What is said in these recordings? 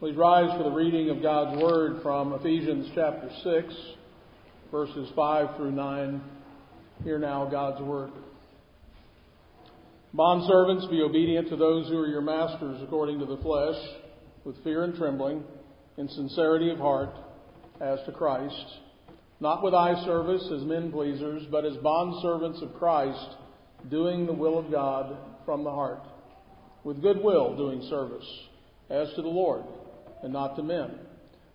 Please rise for the reading of God's Word from Ephesians chapter 6, verses 5 through 9. Hear now God's Word. Bondservants, be obedient to those who are your masters according to the flesh, with fear and trembling, in sincerity of heart, as to Christ, not with eye service as men pleasers, but as bondservants of Christ, doing the will of God from the heart, with good will doing service, as to the Lord and not to men,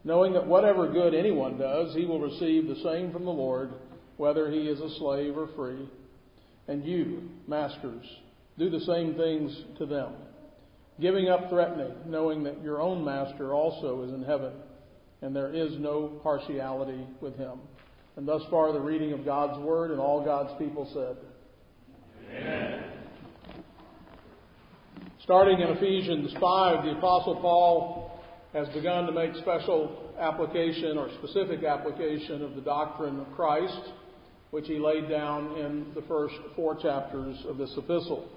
knowing that whatever good anyone does, he will receive the same from the Lord, whether he is a slave or free. And you, masters, do the same things to them, giving up threatening, knowing that your own master also is in heaven, and there is no partiality with him. And thus far, the reading of God's word, and all God's people said. Amen. Starting in Ephesians 5, the Apostle Paul has begun to make special application or specific application of the doctrine of Christ, which he laid down in the first four chapters of this epistle.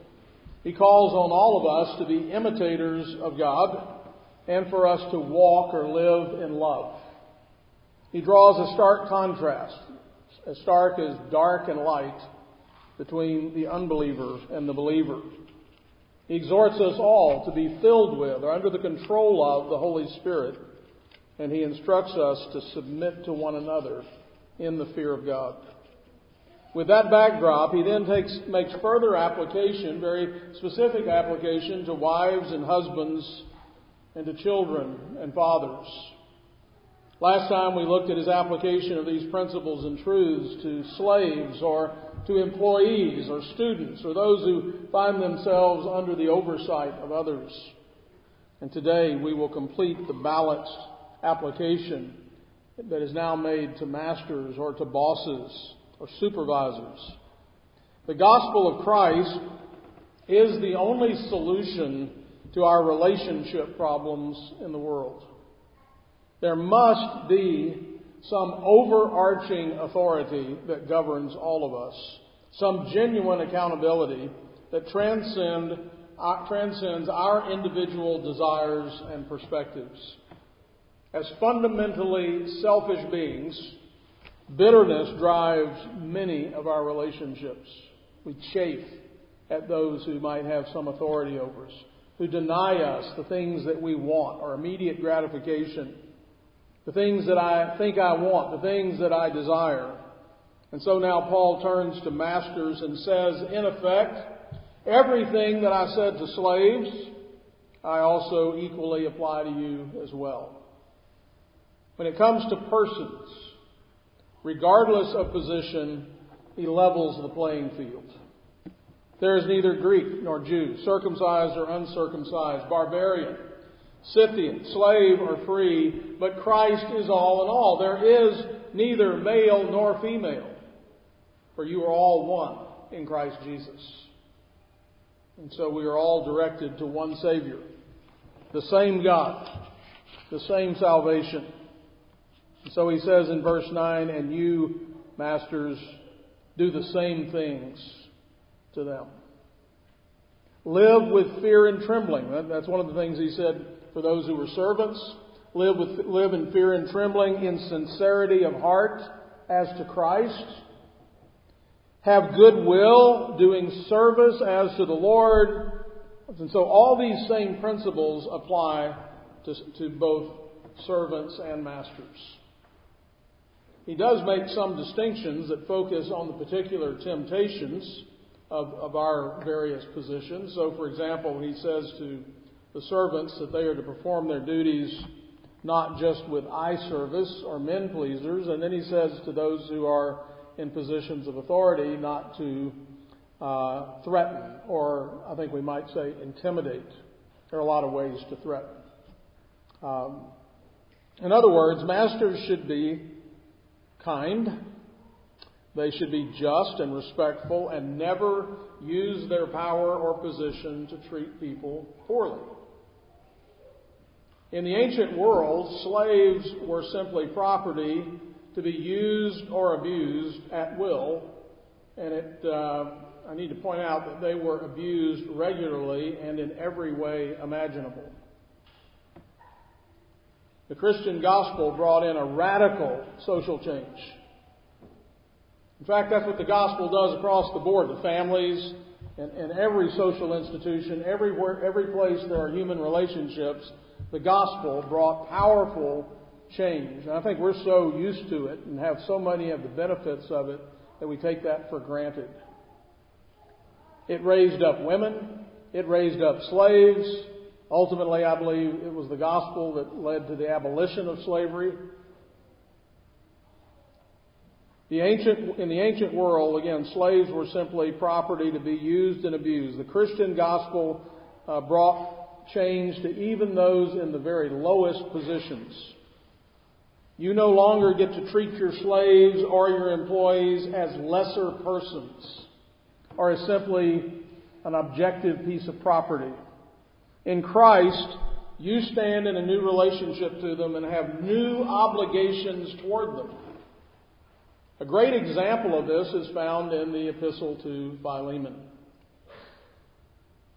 He calls on all of us to be imitators of God and for us to walk or live in love. He draws a stark contrast, as stark as dark and light, between the unbeliever and the believer. He exhorts us all to be filled with or under the control of the Holy Spirit, and he instructs us to submit to one another in the fear of God. With that backdrop, he then takes, makes further application, very specific application to wives and husbands and to children and fathers. Last time we looked at his application of these principles and truths to slaves or to employees or students or those who find themselves under the oversight of others. And today we will complete the balanced application that is now made to masters or to bosses or supervisors. The gospel of Christ is the only solution to our relationship problems in the world. There must be some overarching authority that governs all of us, some genuine accountability that transcend, uh, transcends our individual desires and perspectives. As fundamentally selfish beings, bitterness drives many of our relationships. We chafe at those who might have some authority over us, who deny us the things that we want, our immediate gratification the things that I think I want, the things that I desire. And so now Paul turns to masters and says, in effect, everything that I said to slaves, I also equally apply to you as well. When it comes to persons, regardless of position, he levels the playing field. There is neither Greek nor Jew, circumcised or uncircumcised, barbarian, Scythian, slave or free, but Christ is all in all. There is neither male nor female, for you are all one in Christ Jesus. And so we are all directed to one Savior, the same God, the same salvation. And so he says in verse 9, and you, masters, do the same things to them. Live with fear and trembling. That's one of the things he said for those who were servants. Live, with, live in fear and trembling, in sincerity of heart as to Christ. Have goodwill, doing service as to the Lord. And so all these same principles apply to, to both servants and masters. He does make some distinctions that focus on the particular temptations of, of our various positions. So, for example, he says to the servants that they are to perform their duties not just with eye service or men pleasers. And then he says to those who are in positions of authority not to uh, threaten, or I think we might say intimidate. There are a lot of ways to threaten. Um, in other words, masters should be kind. They should be just and respectful and never use their power or position to treat people poorly. In the ancient world, slaves were simply property to be used or abused at will, and it, uh, I need to point out that they were abused regularly and in every way imaginable. The Christian gospel brought in a radical social change. In fact, that's what the gospel does across the board. The families and, and every social institution, everywhere, every place there are human relationships, the gospel brought powerful change. And I think we're so used to it and have so many of the benefits of it that we take that for granted. It raised up women. It raised up slaves. Ultimately, I believe it was the gospel that led to the abolition of slavery. The ancient, in the ancient world, again, slaves were simply property to be used and abused. The Christian gospel uh, brought change to even those in the very lowest positions. You no longer get to treat your slaves or your employees as lesser persons or as simply an objective piece of property. In Christ, you stand in a new relationship to them and have new obligations toward them. A great example of this is found in the epistle to Philemon.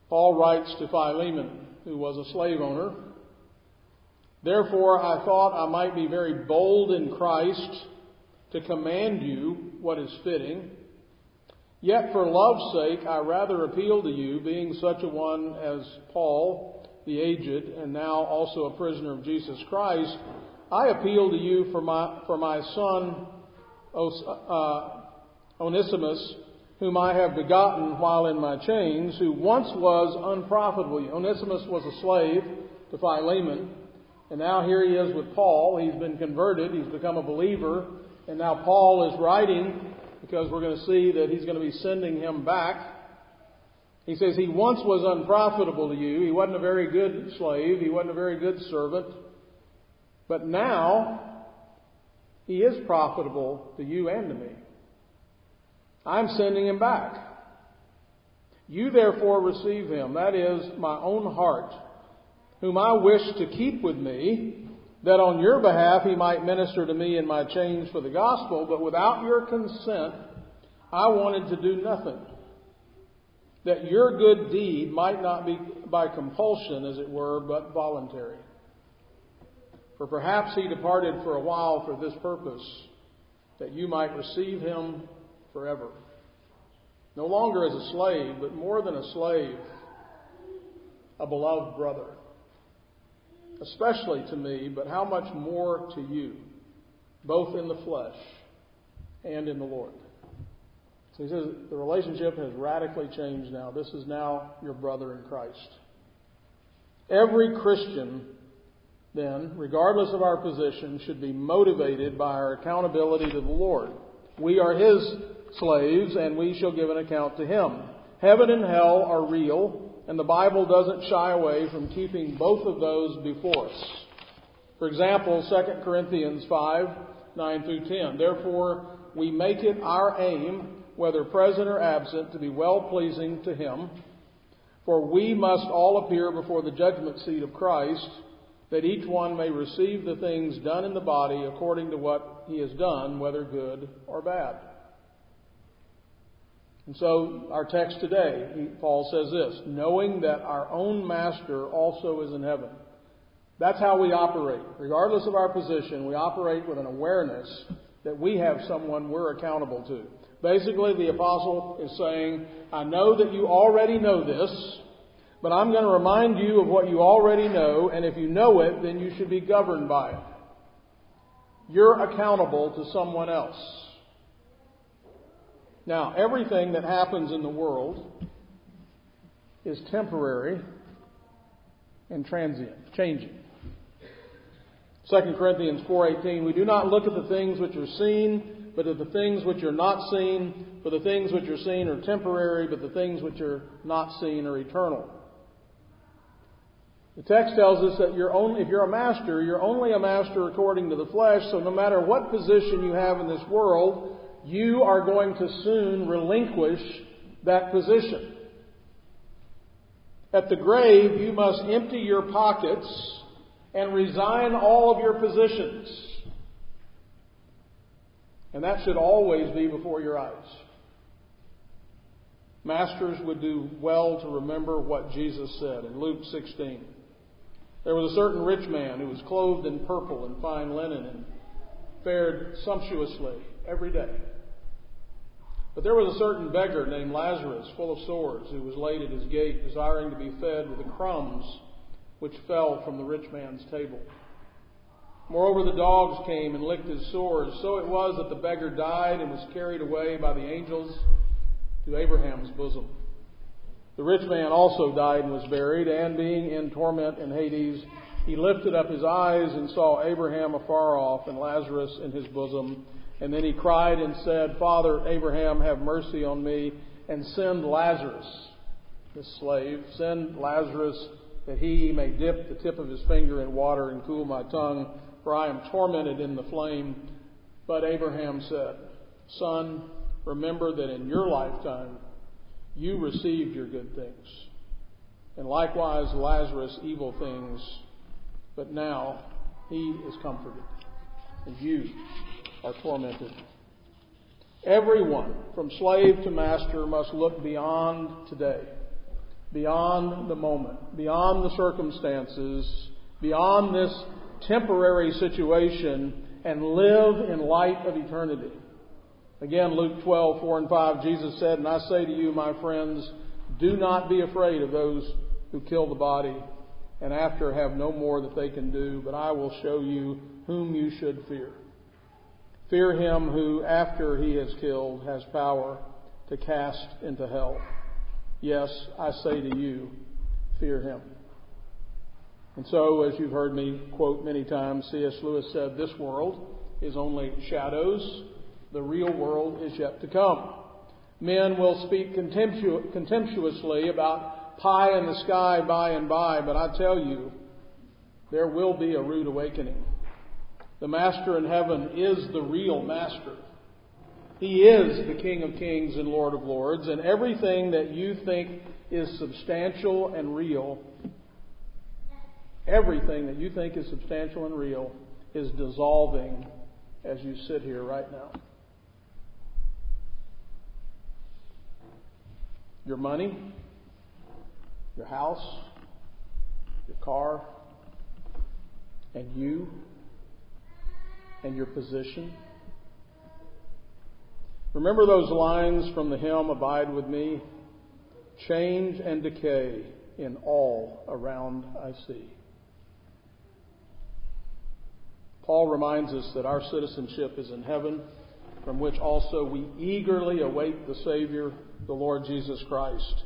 Paul writes to Philemon, who was a slave owner, Therefore I thought I might be very bold in Christ to command you what is fitting. Yet for love's sake I rather appeal to you, being such a one as Paul, the aged, and now also a prisoner of Jesus Christ, I appeal to you for my, for my son uh, Onesimus, whom I have begotten while in my chains, who once was unprofitable. Onesimus was a slave to Philemon, and now here he is with Paul. He's been converted, he's become a believer, and now Paul is writing because we're going to see that he's going to be sending him back. He says he once was unprofitable to you. He wasn't a very good slave. He wasn't a very good servant. But now he is profitable to you and to me. I'm sending him back. You therefore receive him, that is, my own heart, whom I wish to keep with me, that on your behalf he might minister to me in my chains for the gospel, but without your consent I wanted to do nothing. That your good deed might not be by compulsion, as it were, but voluntary. For perhaps he departed for a while for this purpose, that you might receive him forever. No longer as a slave, but more than a slave, a beloved brother. Especially to me, but how much more to you, both in the flesh and in the Lord. So he says the relationship has radically changed now. This is now your brother in Christ. Every Christian then, regardless of our position, should be motivated by our accountability to the Lord. We are His slaves, and we shall give an account to Him. Heaven and hell are real, and the Bible doesn't shy away from keeping both of those before us. For example, 2 Corinthians 5 9 through 10. Therefore, we make it our aim, whether present or absent, to be well pleasing to Him. For we must all appear before the judgment seat of Christ that each one may receive the things done in the body according to what he has done, whether good or bad. And so, our text today, Paul says this knowing that our own master also is in heaven. That's how we operate. Regardless of our position, we operate with an awareness that we have someone we're accountable to. Basically, the apostle is saying, I know that you already know this, but I'm going to remind you of what you already know, and if you know it, then you should be governed by it. You're accountable to someone else. Now, everything that happens in the world is temporary and transient, changing. 2 Corinthians 4:18 We do not look at the things which are seen, but at the things which are not seen, for the things which are seen are temporary, but the things which are not seen are eternal. The text tells us that you're only, if you're a master, you're only a master according to the flesh, so no matter what position you have in this world, you are going to soon relinquish that position. At the grave, you must empty your pockets and resign all of your positions. And that should always be before your eyes. Masters would do well to remember what Jesus said in Luke 16. There was a certain rich man who was clothed in purple and fine linen and fared sumptuously every day. But there was a certain beggar named Lazarus, full of sores, who was laid at his gate, desiring to be fed with the crumbs which fell from the rich man's table. Moreover, the dogs came and licked his sores. So it was that the beggar died and was carried away by the angels to Abraham's bosom. The rich man also died and was buried, and being in torment in Hades, he lifted up his eyes and saw Abraham afar off and Lazarus in his bosom. And then he cried and said, Father Abraham, have mercy on me, and send Lazarus, this slave, send Lazarus that he may dip the tip of his finger in water and cool my tongue, for I am tormented in the flame. But Abraham said, Son, remember that in your lifetime you received your good things, and likewise Lazarus evil things, but now he is comforted, and you are tormented. Everyone, from slave to master, must look beyond today, beyond the moment, beyond the circumstances, beyond this temporary situation, and live in light of eternity. Again, Luke 12, 4 and 5, Jesus said, And I say to you, my friends, do not be afraid of those who kill the body, and after have no more that they can do, but I will show you whom you should fear. Fear him who, after he has killed, has power to cast into hell. Yes, I say to you, fear him. And so, as you've heard me quote many times, C.S. Lewis said, This world is only shadows, the real world is yet to come. Men will speak contemptu- contemptuously about pie in the sky by and by, but I tell you, there will be a rude awakening. The Master in heaven is the real Master. He is the King of kings and Lord of lords, and everything that you think is substantial and real, everything that you think is substantial and real, is dissolving as you sit here right now. Your money, your house, your car, and you and your position. Remember those lines from the hymn, Abide with Me? Change and decay in all around I see. Paul reminds us that our citizenship is in heaven, from which also we eagerly await the Savior, the Lord Jesus Christ.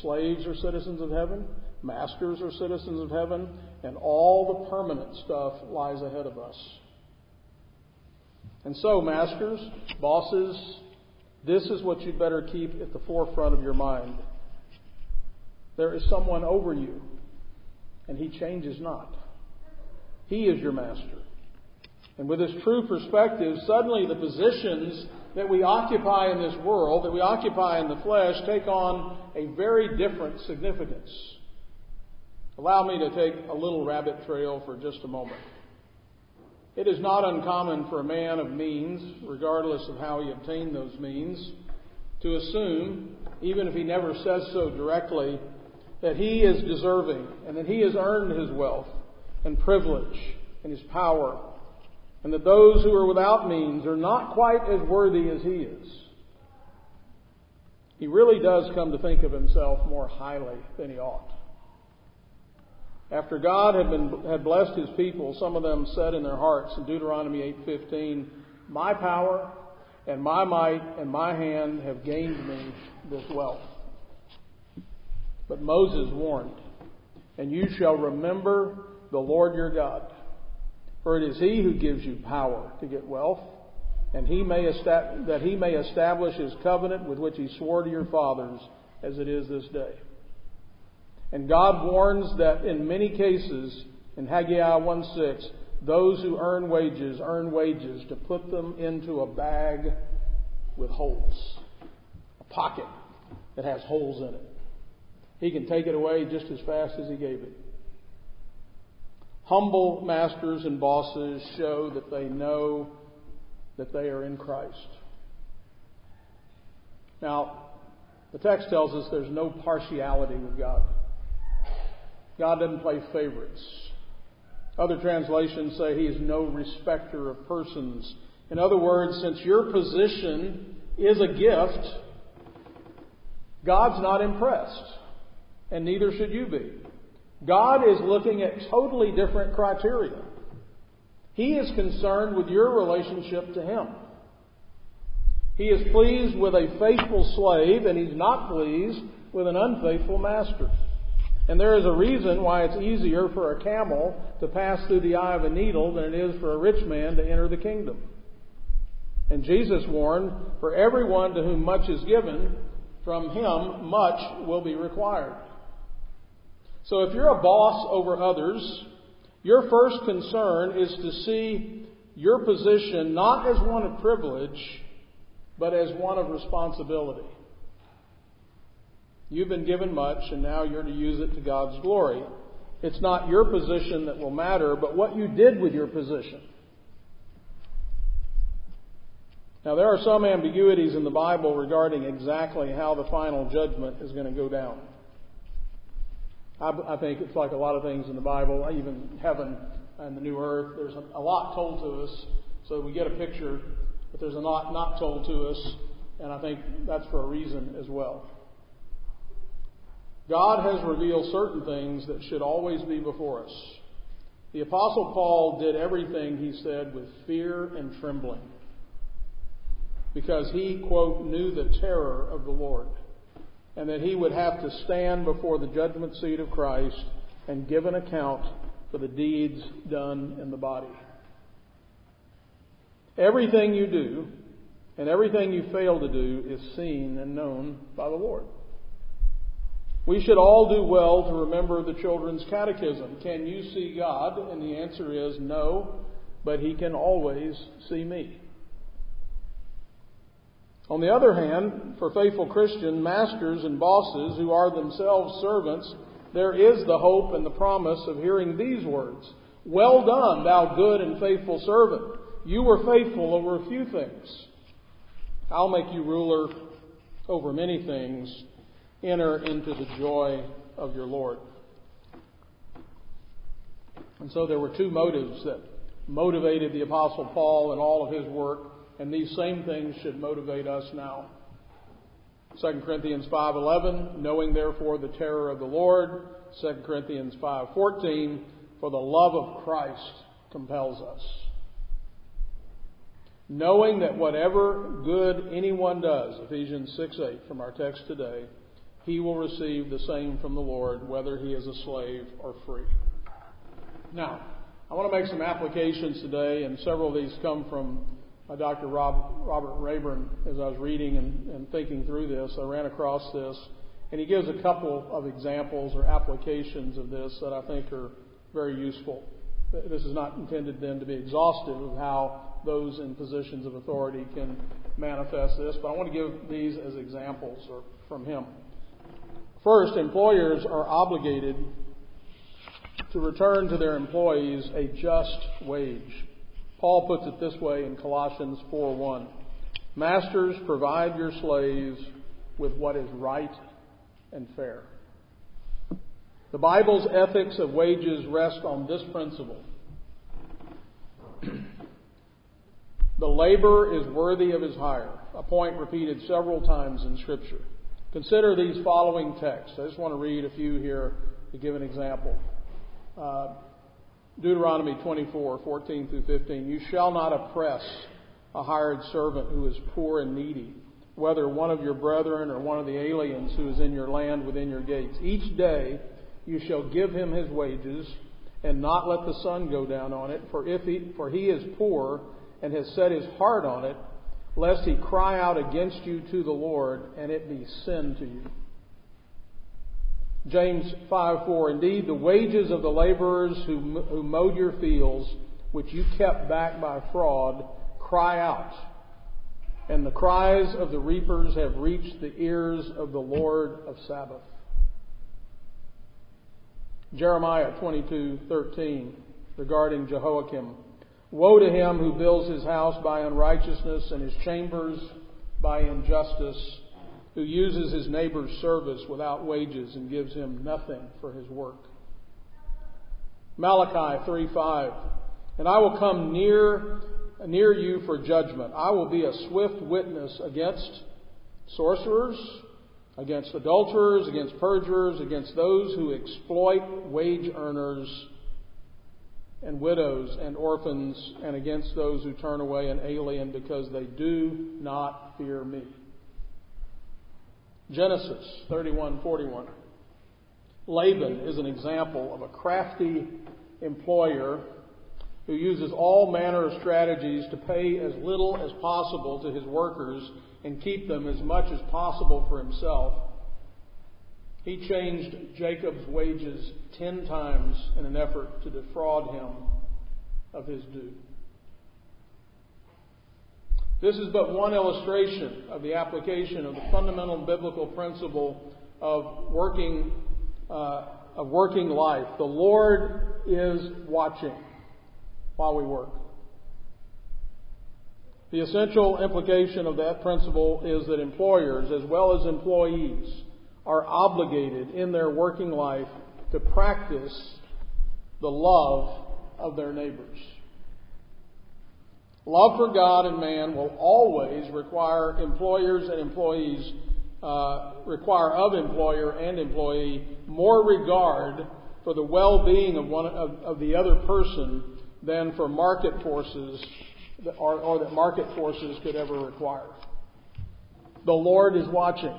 Slaves are citizens of heaven, masters are citizens of heaven, and all the permanent stuff lies ahead of us. And so, masters, bosses, this is what you'd better keep at the forefront of your mind. There is someone over you, and he changes not. He is your master. And with this true perspective, suddenly the positions that we occupy in this world, that we occupy in the flesh, take on a very different significance. Allow me to take a little rabbit trail for just a moment. It is not uncommon for a man of means, regardless of how he obtained those means, to assume, even if he never says so directly, that he is deserving and that he has earned his wealth and privilege and his power, and that those who are without means are not quite as worthy as he is. He really does come to think of himself more highly than he ought. After God had, been, had blessed his people, some of them said in their hearts in Deuteronomy 8:15, "My power and my might and my hand have gained me this wealth." But Moses warned, "And you shall remember the Lord your God, for it is he who gives you power to get wealth, and he may that he may establish his covenant with which he swore to your fathers, as it is this day." And God warns that in many cases, in Haggai 1:6, those who earn wages earn wages to put them into a bag with holes, a pocket that has holes in it. He can take it away just as fast as he gave it. Humble masters and bosses show that they know that they are in Christ. Now, the text tells us there's no partiality with God. God doesn't play favorites. Other translations say he is no respecter of persons. In other words, since your position is a gift, God's not impressed, and neither should you be. God is looking at totally different criteria. He is concerned with your relationship to Him. He is pleased with a faithful slave, and He's not pleased with an unfaithful master. And there is a reason why it's easier for a camel to pass through the eye of a needle than it is for a rich man to enter the kingdom. And Jesus warned, For everyone to whom much is given, from him much will be required. So if you're a boss over others, your first concern is to see your position not as one of privilege, but as one of responsibility. You've been given much, and now you're to use it to God's glory. It's not your position that will matter, but what you did with your position. Now, there are some ambiguities in the Bible regarding exactly how the final judgment is going to go down. I, I think it's like a lot of things in the Bible, even heaven and the new earth. There's a, a lot told to us, so we get a picture, but there's a lot not told to us, and I think that's for a reason as well. God has revealed certain things that should always be before us. The Apostle Paul did everything he said with fear and trembling because he, quote, knew the terror of the Lord and that he would have to stand before the judgment seat of Christ and give an account for the deeds done in the body. Everything you do and everything you fail to do is seen and known by the Lord. We should all do well to remember the children's catechism. Can you see God? And the answer is no, but He can always see me. On the other hand, for faithful Christian masters and bosses who are themselves servants, there is the hope and the promise of hearing these words Well done, thou good and faithful servant. You were faithful over a few things. I'll make you ruler over many things. Enter into the joy of your Lord. And so there were two motives that motivated the Apostle Paul in all of his work and these same things should motivate us now. 2 Corinthians 5:11, knowing therefore the terror of the Lord. 2 Corinthians 5:14, for the love of Christ compels us. Knowing that whatever good anyone does, Ephesians 6:8 from our text today, he will receive the same from the Lord, whether he is a slave or free. Now, I want to make some applications today, and several of these come from uh, Dr. Rob, Robert Rayburn, as I was reading and, and thinking through this, I ran across this, and he gives a couple of examples or applications of this that I think are very useful. This is not intended then to be exhaustive of how those in positions of authority can manifest this, but I want to give these as examples or from him. First, employers are obligated to return to their employees a just wage. Paul puts it this way in Colossians 4:1. Masters, provide your slaves with what is right and fair. The Bible's ethics of wages rest on this principle. the laborer is worthy of his hire, a point repeated several times in Scripture. Consider these following texts. I just want to read a few here to give an example. Uh, Deuteronomy 24, 14 through 15. You shall not oppress a hired servant who is poor and needy, whether one of your brethren or one of the aliens who is in your land within your gates. Each day you shall give him his wages, and not let the sun go down on it, for if he for he is poor and has set his heart on it, lest he cry out against you to the Lord, and it be sin to you. James 5 4 Indeed, the wages of the laborers who, who mowed your fields, which you kept back by fraud, cry out. And the cries of the reapers have reached the ears of the Lord of Sabbath. Jeremiah 22:13 regarding Jehoiakim. Woe to him who builds his house by unrighteousness and his chambers by injustice who uses his neighbor's service without wages and gives him nothing for his work. Malachi 3:5. And I will come near near you for judgment. I will be a swift witness against sorcerers, against adulterers, against perjurers, against those who exploit wage earners and widows and orphans, and against those who turn away an alien because they do not fear me. Genesis 31:41. Laban is an example of a crafty employer who uses all manner of strategies to pay as little as possible to his workers and keep them as much as possible for himself. He changed Jacob's wages ten times in an effort to defraud him of his due. This is but one illustration of the application of the fundamental biblical principle of working, uh, of working life. The Lord is watching while we work. The essential implication of that principle is that employers, as well as employees, are obligated in their working life to practice the love of their neighbors. Love for God and man will always require employers and employees, uh, require of employer and employee more regard for the well-being of one of, of the other person than for market forces or, or that market forces could ever require. The Lord is watching.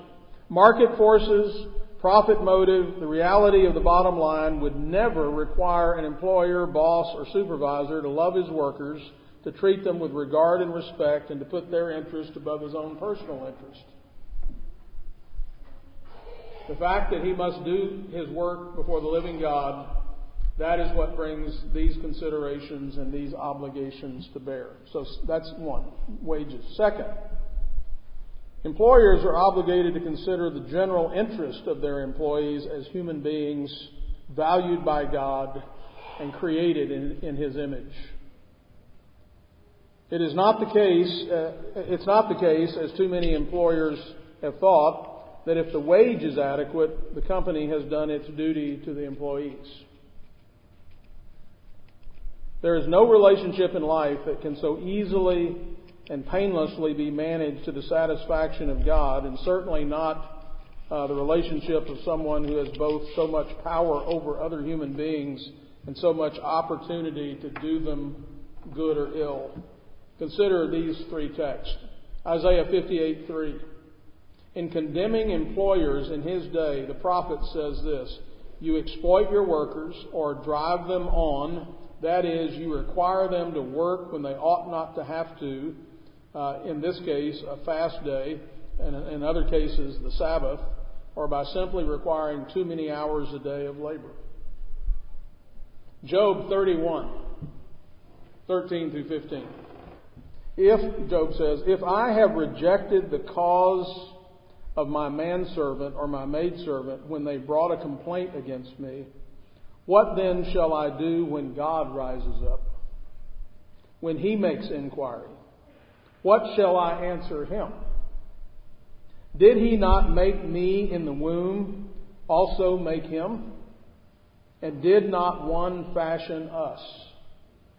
Market forces, profit motive, the reality of the bottom line would never require an employer, boss, or supervisor to love his workers, to treat them with regard and respect, and to put their interest above his own personal interest. The fact that he must do his work before the living God that is what brings these considerations and these obligations to bear. So that's one, wages. Second, employers are obligated to consider the general interest of their employees as human beings valued by God and created in, in His image. It is not the case, uh, it's not the case, as too many employers have thought, that if the wage is adequate, the company has done its duty to the employees. There is no relationship in life that can so easily and painlessly be managed to the satisfaction of God, and certainly not uh, the relationship of someone who has both so much power over other human beings and so much opportunity to do them good or ill. Consider these three texts. Isaiah 58:3. In condemning employers in his day, the prophet says this You exploit your workers or drive them on that is, you require them to work when they ought not to have to. Uh, in this case, a fast day, and in other cases, the Sabbath, or by simply requiring too many hours a day of labor. Job 31, 13 through 15. If, Job says, if I have rejected the cause of my manservant or my maidservant when they brought a complaint against me, what then shall I do when God rises up? When he makes inquiry? What shall I answer him? Did he not make me in the womb also make him? And did not one fashion us,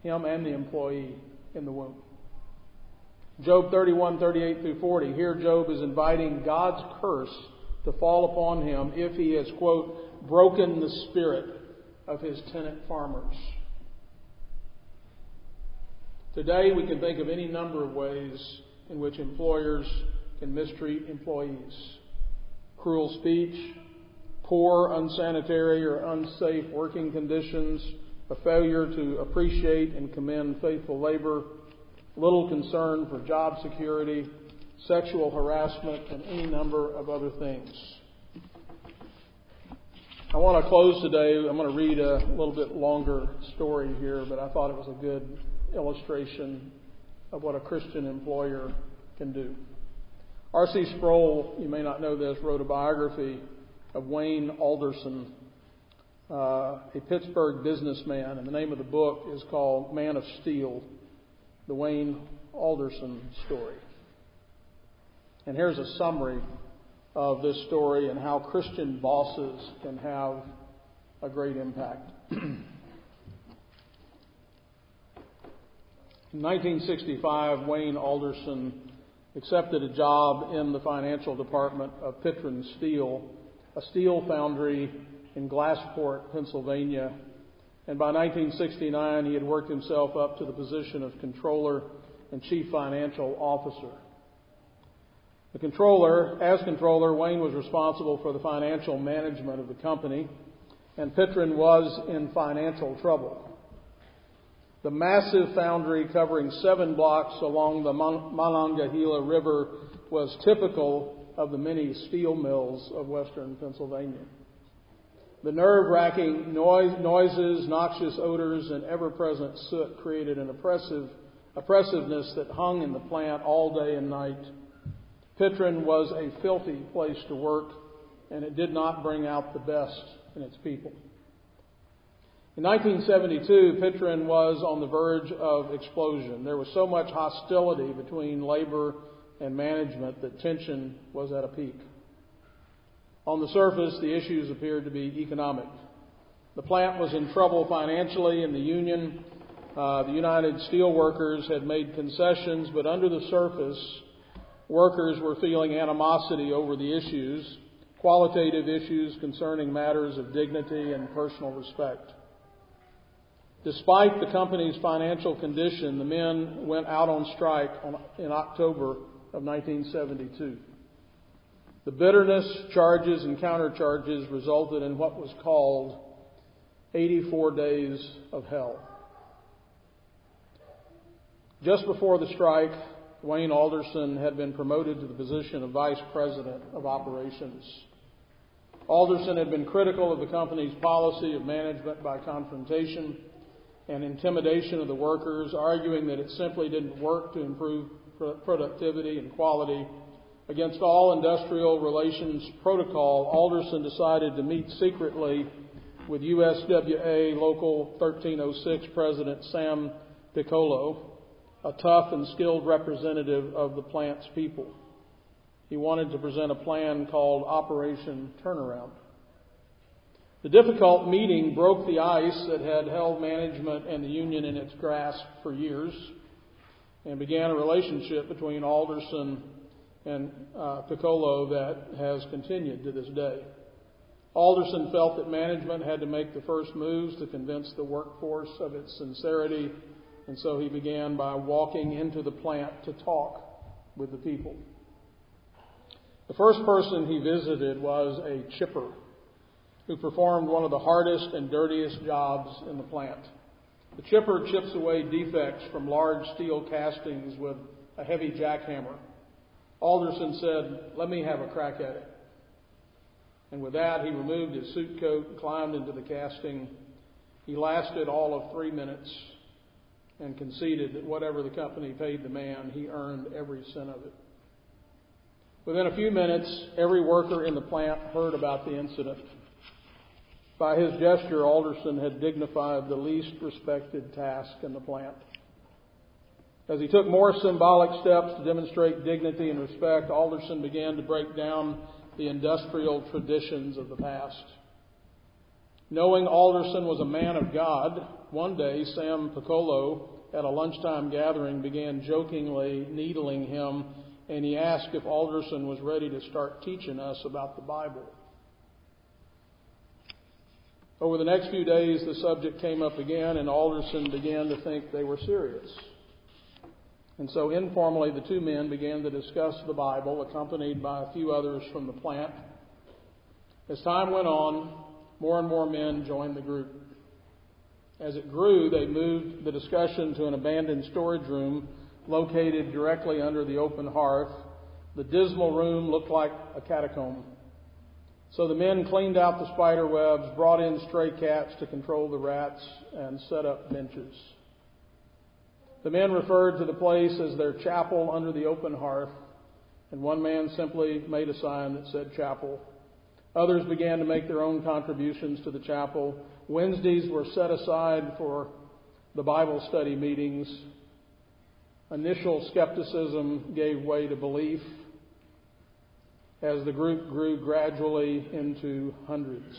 him and the employee, in the womb? Job 31, 38 through 40. Here Job is inviting God's curse to fall upon him if he has, quote, broken the spirit of his tenant farmers. Today, we can think of any number of ways in which employers can mistreat employees. Cruel speech, poor, unsanitary, or unsafe working conditions, a failure to appreciate and commend faithful labor, little concern for job security, sexual harassment, and any number of other things. I want to close today. I'm going to read a little bit longer story here, but I thought it was a good illustration of what a Christian employer can do. R.C. Sproul, you may not know this, wrote a biography of Wayne Alderson, uh, a Pittsburgh businessman, and the name of the book is called Man of Steel The Wayne Alderson Story. And here's a summary of this story and how Christian bosses can have a great impact. In 1965, Wayne Alderson accepted a job in the financial department of Pittron Steel, a steel foundry in Glassport, Pennsylvania. And by 1969, he had worked himself up to the position of controller and chief financial officer. The controller, as controller, Wayne was responsible for the financial management of the company, and Pittron was in financial trouble. The massive foundry covering seven blocks along the Monongahela River was typical of the many steel mills of western Pennsylvania. The nerve wracking noise, noises, noxious odors, and ever present soot created an oppressive oppressiveness that hung in the plant all day and night. Pittron was a filthy place to work, and it did not bring out the best in its people. In 1972, Pittron was on the verge of explosion. There was so much hostility between labor and management that tension was at a peak. On the surface, the issues appeared to be economic. The plant was in trouble financially, and the union, uh, the United Steelworkers, had made concessions, but under the surface, workers were feeling animosity over the issues, qualitative issues concerning matters of dignity and personal respect. Despite the company's financial condition, the men went out on strike in October of 1972. The bitterness, charges, and countercharges resulted in what was called 84 days of hell. Just before the strike, Wayne Alderson had been promoted to the position of Vice President of Operations. Alderson had been critical of the company's policy of management by confrontation and intimidation of the workers, arguing that it simply didn't work to improve productivity and quality. Against all industrial relations protocol, Alderson decided to meet secretly with USWA Local 1306 President Sam Piccolo a tough and skilled representative of the plant's people. He wanted to present a plan called Operation Turnaround. The difficult meeting broke the ice that had held management and the union in its grasp for years and began a relationship between Alderson and uh, Piccolo that has continued to this day. Alderson felt that management had to make the first moves to convince the workforce of its sincerity and so he began by walking into the plant to talk with the people. The first person he visited was a chipper who performed one of the hardest and dirtiest jobs in the plant. The chipper chips away defects from large steel castings with a heavy jackhammer. Alderson said, Let me have a crack at it. And with that, he removed his suit coat and climbed into the casting. He lasted all of three minutes and conceded that whatever the company paid the man, he earned every cent of it. Within a few minutes, every worker in the plant heard about the incident. By his gesture, Alderson had dignified the least respected task in the plant. As he took more symbolic steps to demonstrate dignity and respect, Alderson began to break down the industrial traditions of the past. Knowing Alderson was a man of God, one day Sam Piccolo, at a lunchtime gathering, began jokingly needling him, and he asked if Alderson was ready to start teaching us about the Bible. Over the next few days, the subject came up again, and Alderson began to think they were serious. And so informally, the two men began to discuss the Bible, accompanied by a few others from the plant. As time went on, more and more men joined the group. As it grew, they moved the discussion to an abandoned storage room located directly under the open hearth. The dismal room looked like a catacomb. So the men cleaned out the spider webs, brought in stray cats to control the rats, and set up benches. The men referred to the place as their chapel under the open hearth, and one man simply made a sign that said chapel Others began to make their own contributions to the chapel. Wednesdays were set aside for the Bible study meetings. Initial skepticism gave way to belief as the group grew gradually into hundreds.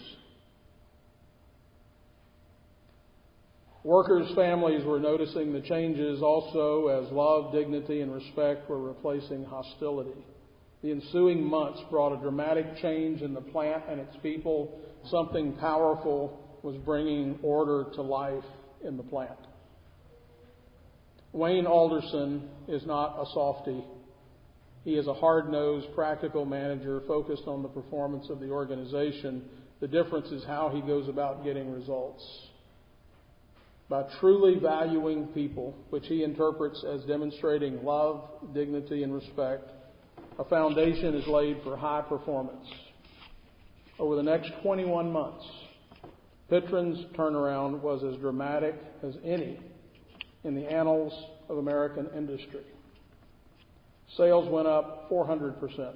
Workers' families were noticing the changes also as love, dignity, and respect were replacing hostility. The ensuing months brought a dramatic change in the plant and its people. Something powerful was bringing order to life in the plant. Wayne Alderson is not a softy. He is a hard nosed, practical manager focused on the performance of the organization. The difference is how he goes about getting results. By truly valuing people, which he interprets as demonstrating love, dignity, and respect, a foundation is laid for high performance. Over the next 21 months, Pittron's turnaround was as dramatic as any in the annals of American industry. Sales went up 400%.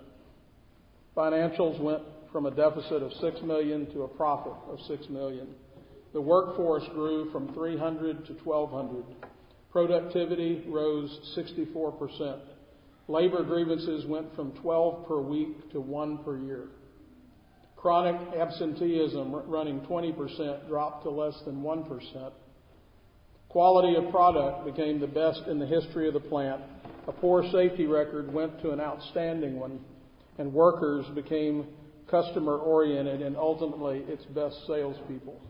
Financials went from a deficit of 6 million to a profit of 6 million. The workforce grew from 300 to 1200. Productivity rose 64%. Labor grievances went from 12 per week to 1 per year. Chronic absenteeism running 20% dropped to less than 1%. Quality of product became the best in the history of the plant. A poor safety record went to an outstanding one, and workers became customer oriented and ultimately its best salespeople.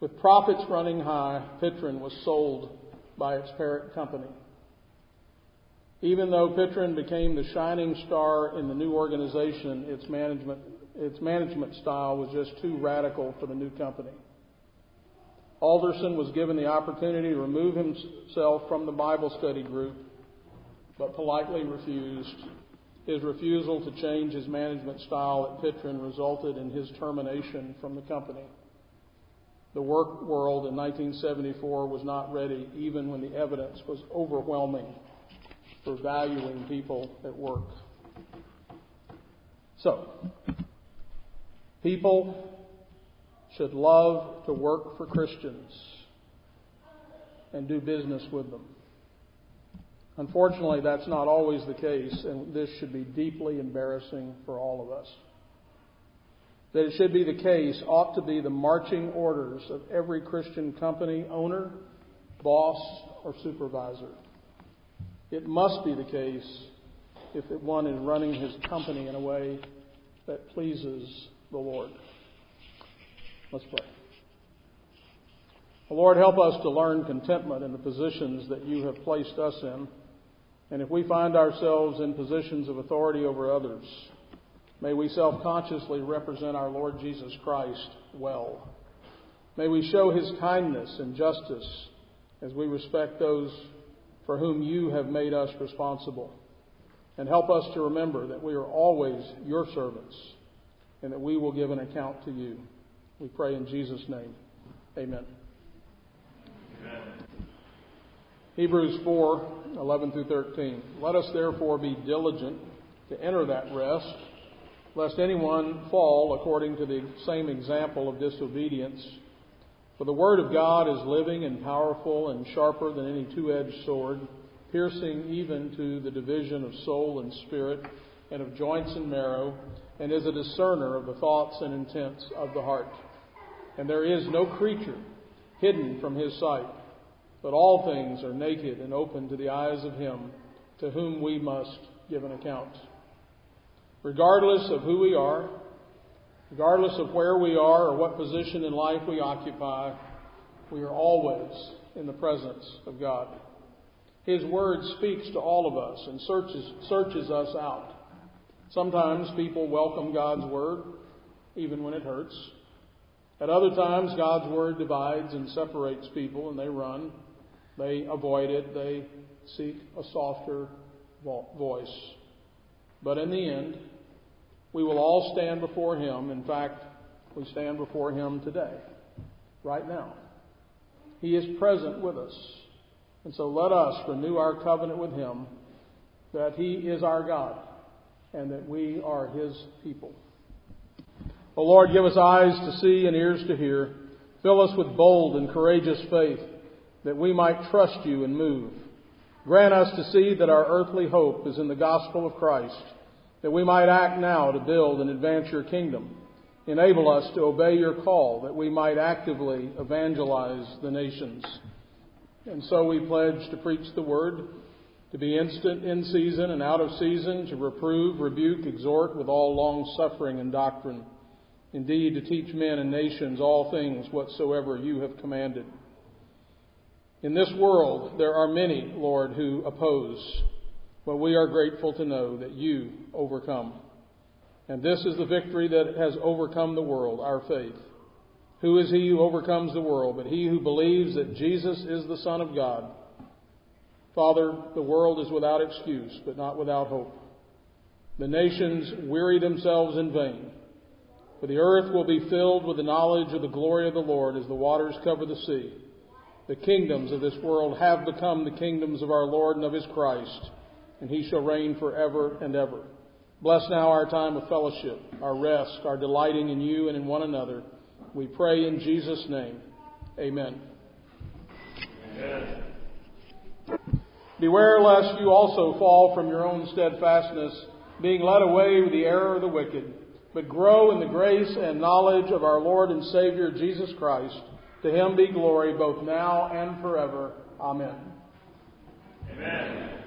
With profits running high, Pittron was sold by its parent company. Even though Pittron became the shining star in the new organization, its management, its management style was just too radical for the new company. Alderson was given the opportunity to remove himself from the Bible study group, but politely refused. His refusal to change his management style at Pittron resulted in his termination from the company. The work world in 1974 was not ready, even when the evidence was overwhelming for valuing people at work. So, people should love to work for Christians and do business with them. Unfortunately, that's not always the case, and this should be deeply embarrassing for all of us. That it should be the case ought to be the marching orders of every Christian company owner, boss, or supervisor. It must be the case if one is running his company in a way that pleases the Lord. Let's pray. Lord, help us to learn contentment in the positions that you have placed us in. And if we find ourselves in positions of authority over others, may we self consciously represent our Lord Jesus Christ well. May we show his kindness and justice as we respect those for whom you have made us responsible. And help us to remember that we are always your servants and that we will give an account to you. We pray in Jesus' name. Amen. Amen. Hebrews 4 11 through 13. Let us therefore be diligent to enter that rest, lest anyone fall according to the same example of disobedience. For the word of God is living and powerful and sharper than any two edged sword, piercing even to the division of soul and spirit and of joints and marrow, and is a discerner of the thoughts and intents of the heart. And there is no creature hidden from his sight, but all things are naked and open to the eyes of him to whom we must give an account. Regardless of who we are, Regardless of where we are or what position in life we occupy, we are always in the presence of God. His Word speaks to all of us and searches, searches us out. Sometimes people welcome God's Word, even when it hurts. At other times, God's Word divides and separates people and they run. They avoid it. They seek a softer voice. But in the end, we will all stand before Him. In fact, we stand before Him today, right now. He is present with us. And so let us renew our covenant with Him that He is our God and that we are His people. O Lord, give us eyes to see and ears to hear. Fill us with bold and courageous faith that we might trust you and move. Grant us to see that our earthly hope is in the gospel of Christ that we might act now to build and advance your kingdom. Enable us to obey your call that we might actively evangelize the nations. And so we pledge to preach the word, to be instant in season and out of season, to reprove, rebuke, exhort with all long suffering and doctrine. Indeed, to teach men and nations all things whatsoever you have commanded. In this world, there are many, Lord, who oppose, but we are grateful to know that you overcome. And this is the victory that has overcome the world, our faith. Who is he who overcomes the world but he who believes that Jesus is the Son of God? Father, the world is without excuse, but not without hope. The nations weary themselves in vain. For the earth will be filled with the knowledge of the glory of the Lord as the waters cover the sea. The kingdoms of this world have become the kingdoms of our Lord and of his Christ, and he shall reign forever and ever. Bless now our time of fellowship, our rest, our delighting in you and in one another. We pray in Jesus' name. Amen. Amen. Beware lest you also fall from your own steadfastness, being led away with the error of the wicked, but grow in the grace and knowledge of our Lord and Savior Jesus Christ. To him be glory both now and forever. Amen. Amen.